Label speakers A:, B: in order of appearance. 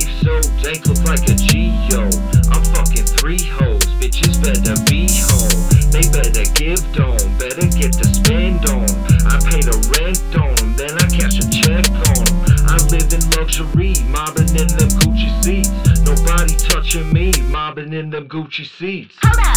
A: dank look like a Geo. I'm fucking three hoes, bitches better be home. They better give dome, better get to spend on. I pay the rent on then I cash a check on. I live in luxury, mobbing in them Gucci seats. Nobody touching me, mobbing in them Gucci seats.
B: Hold up.